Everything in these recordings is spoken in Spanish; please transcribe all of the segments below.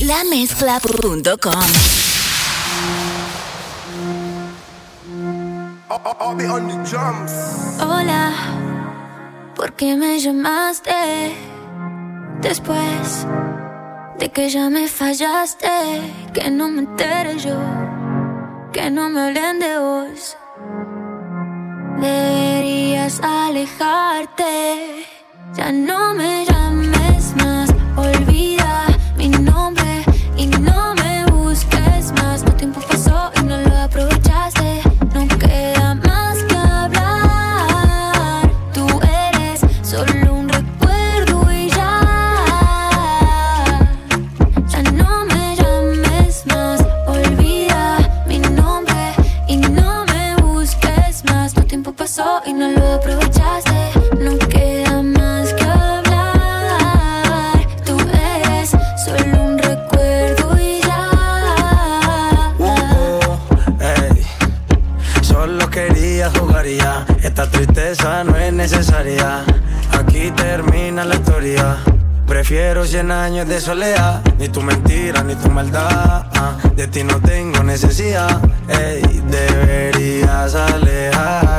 La lamezcla.com. Hola, ¿por qué me llamaste? Después de que ya me fallaste, que no me entere yo, que no me hablen de vos. Deberías alejarte, ya no me llamas 100 años de soledad, ni tu mentira, ni tu maldad. Ah. De ti no tengo necesidad, ey, deberías alejar.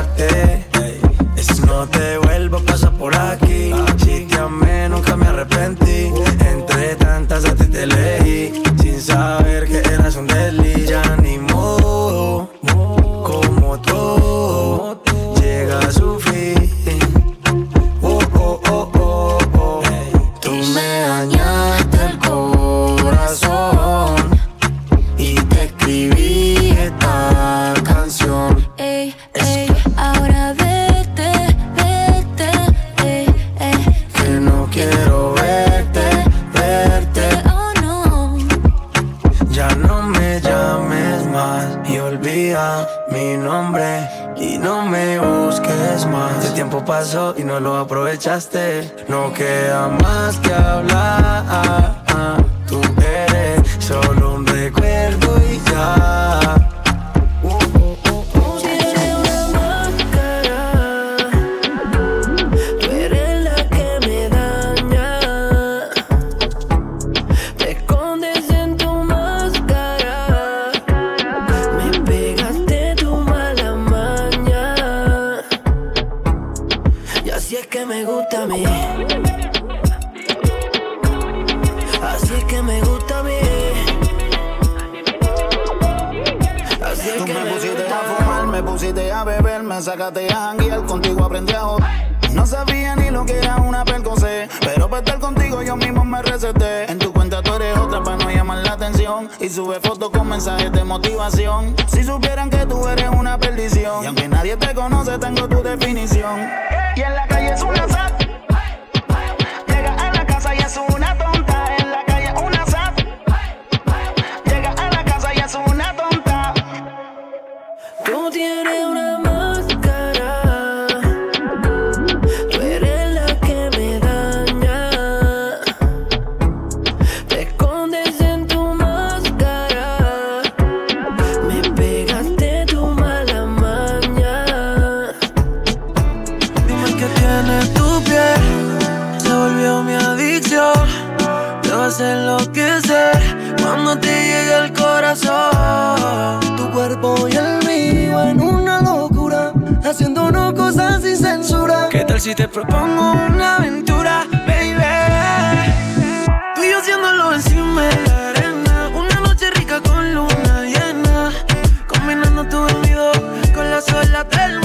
contigo yo mismo me receté. En tu cuenta tú eres otra para no llamar la atención. Y sube fotos con mensajes de motivación. Si supieran que tú eres una perdición. Y aunque nadie te conoce, tengo tu definición. Y en la calle es una vas a enloquecer cuando te llegue el corazón. Tu cuerpo y el mío en una locura, haciéndonos cosas sin censura. ¿Qué tal si te propongo una aventura, baby? Tú y yo haciéndolo encima de la arena, una noche rica con luna llena, combinando tu dormido con la sola del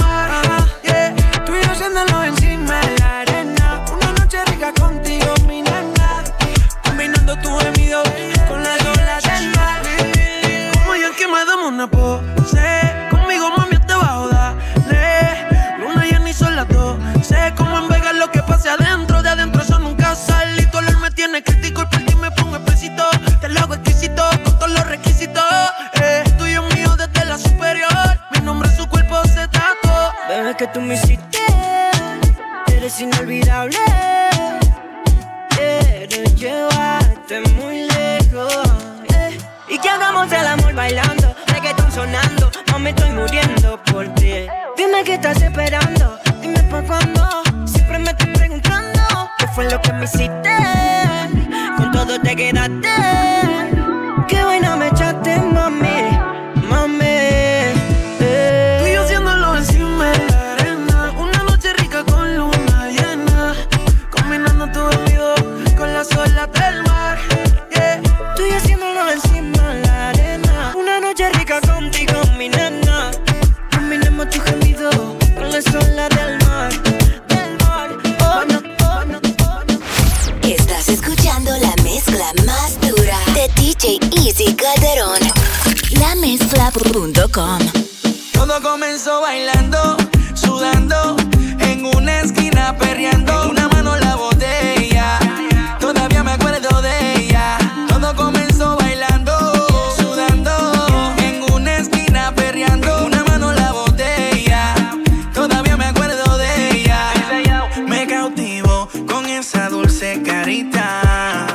dulce carita,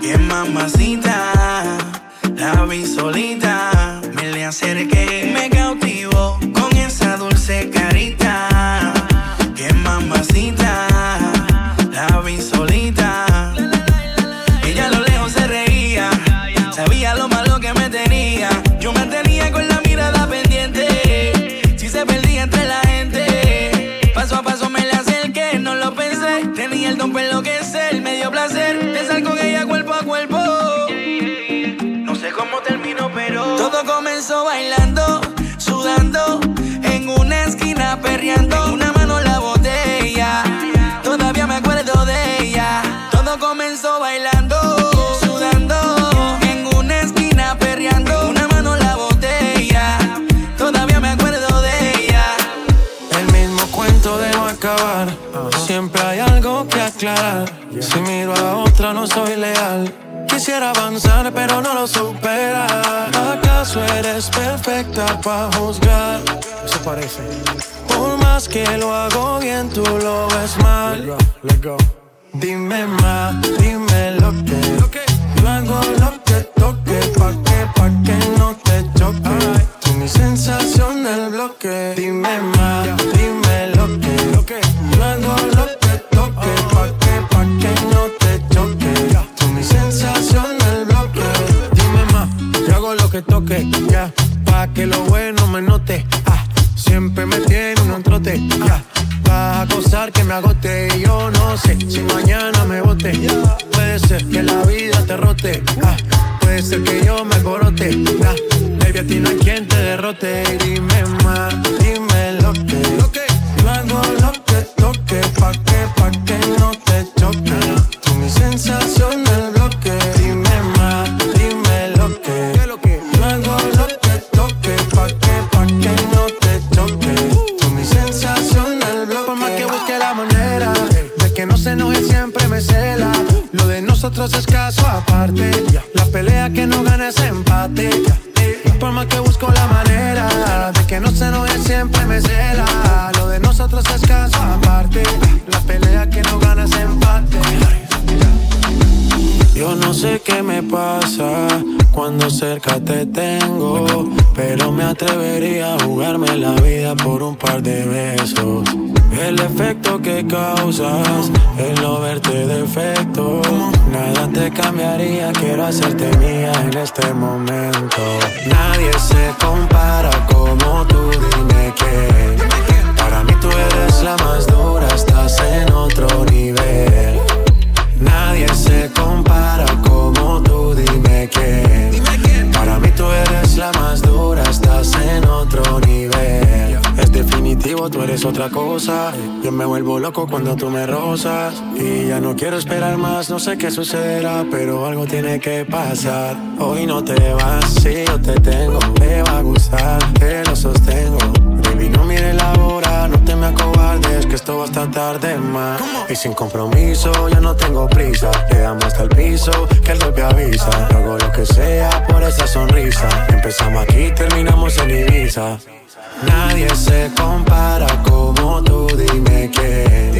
bien mamacita, la vi solita comenzó bailando, sudando, en una esquina perreando. Una mano la botella, todavía me acuerdo de ella. Todo comenzó bailando, sudando, en una esquina perreando. Una mano la botella, todavía me acuerdo de ella. El mismo cuento de no acabar, siempre hay algo que aclarar. Si miro a otra no soy leal. Quisiera avanzar, pero no lo supera. ¿Acaso eres perfecta para juzgar? Eso parece. Por más que lo hago bien, tú lo ves mal. Let's go, Dime más, dime lo que. Yo hago lo que toque, pa' que, pa' que no te choque. Tú mi sensación del bloque. Dime más, dime se enoje, siempre me cela. Lo de nosotros es caso aparte. La pelea que no gana es empate. Por más que busco la manera de que no se enoje, siempre me cela. Lo de nosotros es caso aparte. La pelea que no gana es empate. Yo no sé qué me pasa cuando cerca te tengo, pero me atrevería a jugarme la vida por un par de besos. El efecto que causas, el no verte defecto, nada te cambiaría, quiero hacerte mía en este momento. Nadie se compara como tú, dime que para mí tú eres la más dura, Yo me vuelvo loco cuando tú me rozas. Y ya no quiero esperar más, no sé qué sucederá Pero algo tiene que pasar. Hoy no te vas, si yo te tengo Te va a gustar, te lo sostengo. Baby, no mires la hora, no te me acobardes Que esto va hasta tarde más. Y sin compromiso, ya no tengo prisa. Le damos hasta el piso, que el golpe avisa. Hago lo que sea por esa sonrisa. Empezamos aquí, terminamos en Ibiza Nadie se compara como tú, dime que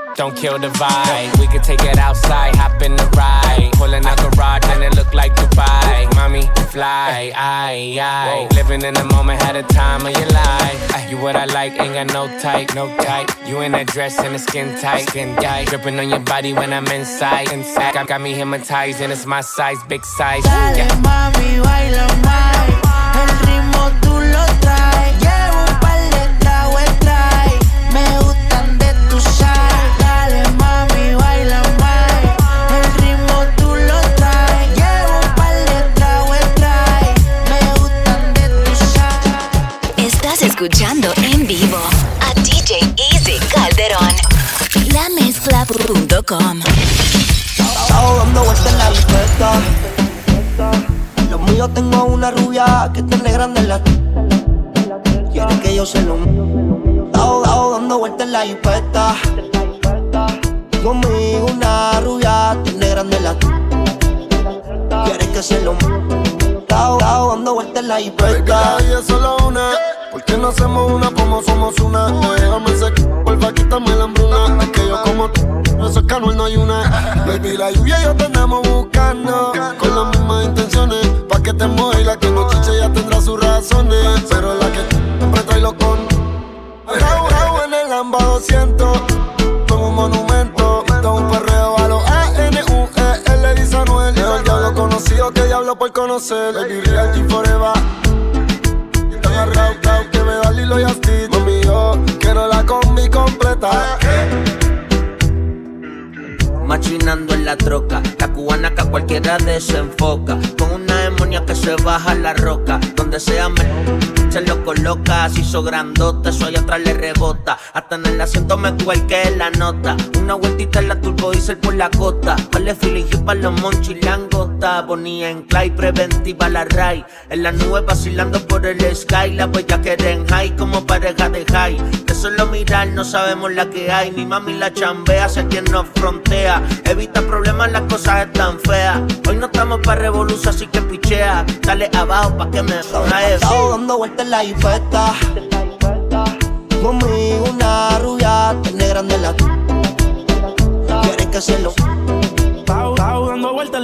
don't kill the vibe. We could take it outside, hop in the ride. Pulling out garage and it look like Dubai. Mommy, fly, aye, aye. Living in the moment, had a time of your life. You what I like, ain't got no type, no type. You in that dress and the skin tight, skin tight. Dripping on your body when I'm inside. Inside, got, got me hypnotized and it's my size, big size. Yeah. Dale, mami, baila más. El ritmo tú lo traes. Estaba dando vueltas en la dispuesta. Lo mío tengo una rubia que tiene grande la. Quiere que yo se lo. Estaba dando vueltas en la dispuesta. Conmigo una rubia tiene grande la. Quiere que se lo. Estaba dando vueltas en la dispuesta. es solo una. ¿Por qué no hacemos una como somos una? Déjame ese porfa, quítame la hambruna. Es que yo como tú, eso es no hay una. Baby, la lluvia y yo te andamos buscando. Con las mismas intenciones, pa' que te y la que no chiche ya tendrá sus razones. Pero la que siempre trae los con. Raúl, en el Lamba 200, como un monumento. Todo un perreo a los A-N-U-E, L dice Anuel. El diablo conocido que diablo por conocer. Baby, real G forever que me da Lilo y Asti. Mami, yo quiero la combi completa. Machinando en la troca, la cubana que a cualquiera desenfoca. Demonia que se baja la roca, donde sea me se lo coloca, así hizo grandote, eso allá atrás le rebota. Hasta en el asiento me cuelque la nota. Una vueltita en la turbo diesel por la costa. Vale feeling para los monchis langota. Bonía en clay, preventiva la ray. En la nube vacilando por el sky. La huella que en high como pareja de high. De solo mirar no sabemos la que hay. Mi mami la chambea, sé quien nos frontea. Evita problemas, las cosas están feas. Hoy no estamos para revolución, así que pichea. Dale abajo pa' que me eso. dando vueltas en la infesta. Conmigo una rubia, tiene grande la. Quieren que se lo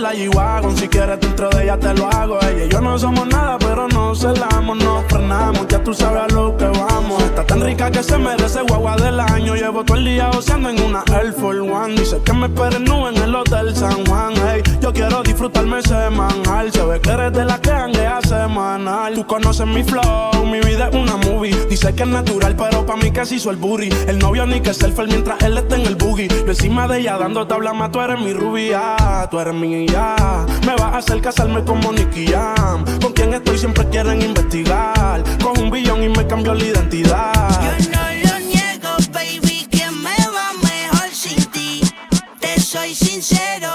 la G-Wagon. Si quieres dentro de ella te lo hago. Ella y yo no somos nada pero no celamos No frenamos, ya tú sabes a lo que vamos. Está tan rica que se merece guagua del año. Llevo todo el día oceando en una Air Force One. Dice que me esperen nube en el Hotel San Juan. Hey, Yo quiero disfrutarme semanal. Se ve que eres de la que hanguea semanal. Tú conoces mi flow, mi vida es una movie. Dice que es natural pero pa' mí se hizo el booty. El novio ni que selfie mientras él está en el boogie. Yo encima de ella dando tabla más tú eres mi rubia. Tú eres Me vas a hacer casarme como Nicky Jam. Con quien estoy siempre quieren investigar. Con un billón y me cambió la identidad. Yo no lo niego, baby, que me va mejor sin ti. Te soy sincero,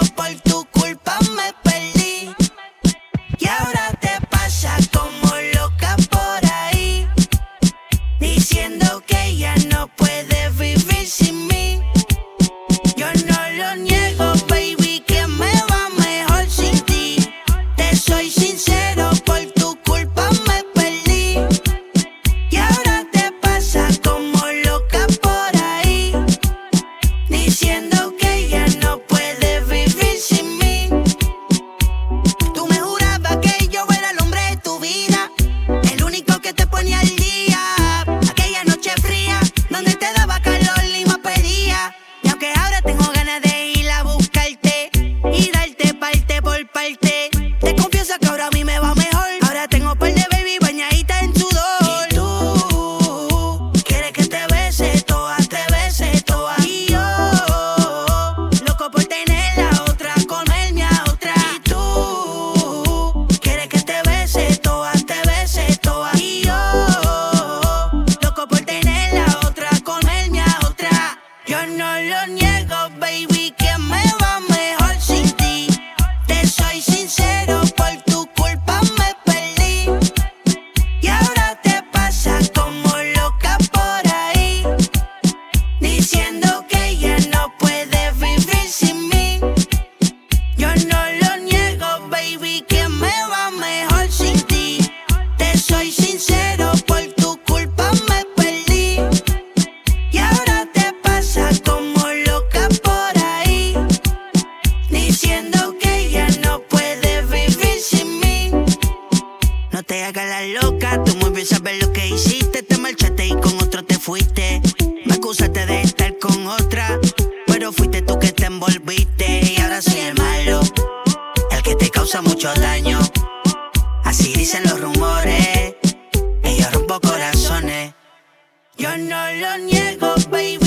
baby,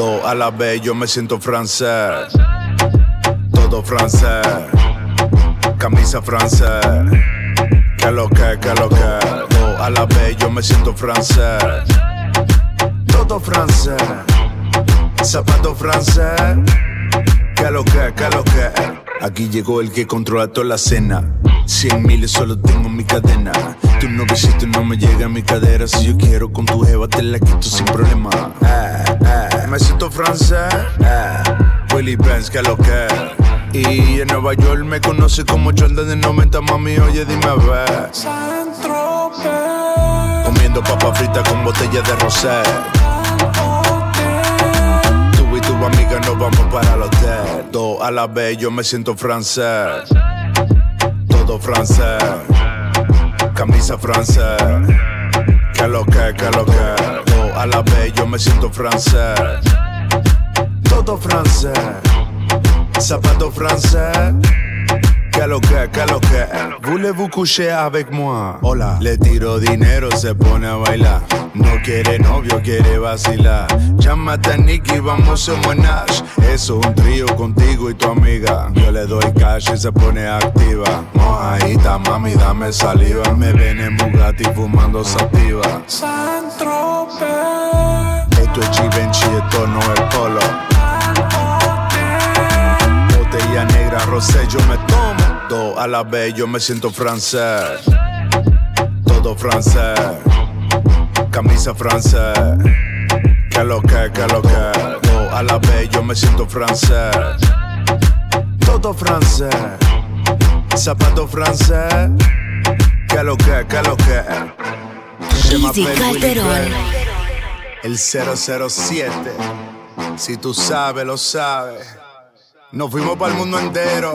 A la vez, yo me siento francés. Todo francés. Camisa francés. Que lo que, que lo que. A la vez, yo me siento francés. Todo francés. Zapato francés. Que lo que, que lo que. Aquí llegó el que controla toda la cena. Cien miles solo tengo en mi cadena. Tu noviecito no me llega a mi cadera. Si yo quiero con tu jeva te la quito sin problema. Eh, eh, me siento francés. Eh, Willy Benz, que lo que. Y en Nueva York me conoce como Jordan de 90, mami, oye, dime a ver. Comiendo papa frita con botella de rosé. Amiga nos vamos para el hotel. Dos a la vez, yo me siento francés. Todo francés. Camisa francés. Que lo que, que lo que. Dos a la vez, yo me siento francés. Todo francés. Zapato francés. Que lo que, que lo que. Voulez-vous coucher avec moi? Hola. Le tiro dinero, se pone a bailar. No quiere novio, quiere vacilar. Llámate a Nicky, vamos a Monash. Eso es un trío contigo y tu amiga. Yo le doy cash y se pone activa. Mojadita, mami, dame saliva. Me ven en Bugatti fumando sativa. Esto es Givenchy, esto no es polo. Rosé, yo me tomo. Dos a la vez, yo me siento francés. Todo francés. Camisa francés. Que lo que, que lo que. Dos a la vez, yo me siento francés. Todo francés. Zapato francés. Que lo que, que lo que. Easy Calderón. El 007. Si tú sabes, lo sabes. Nos fuimos para el mundo entero.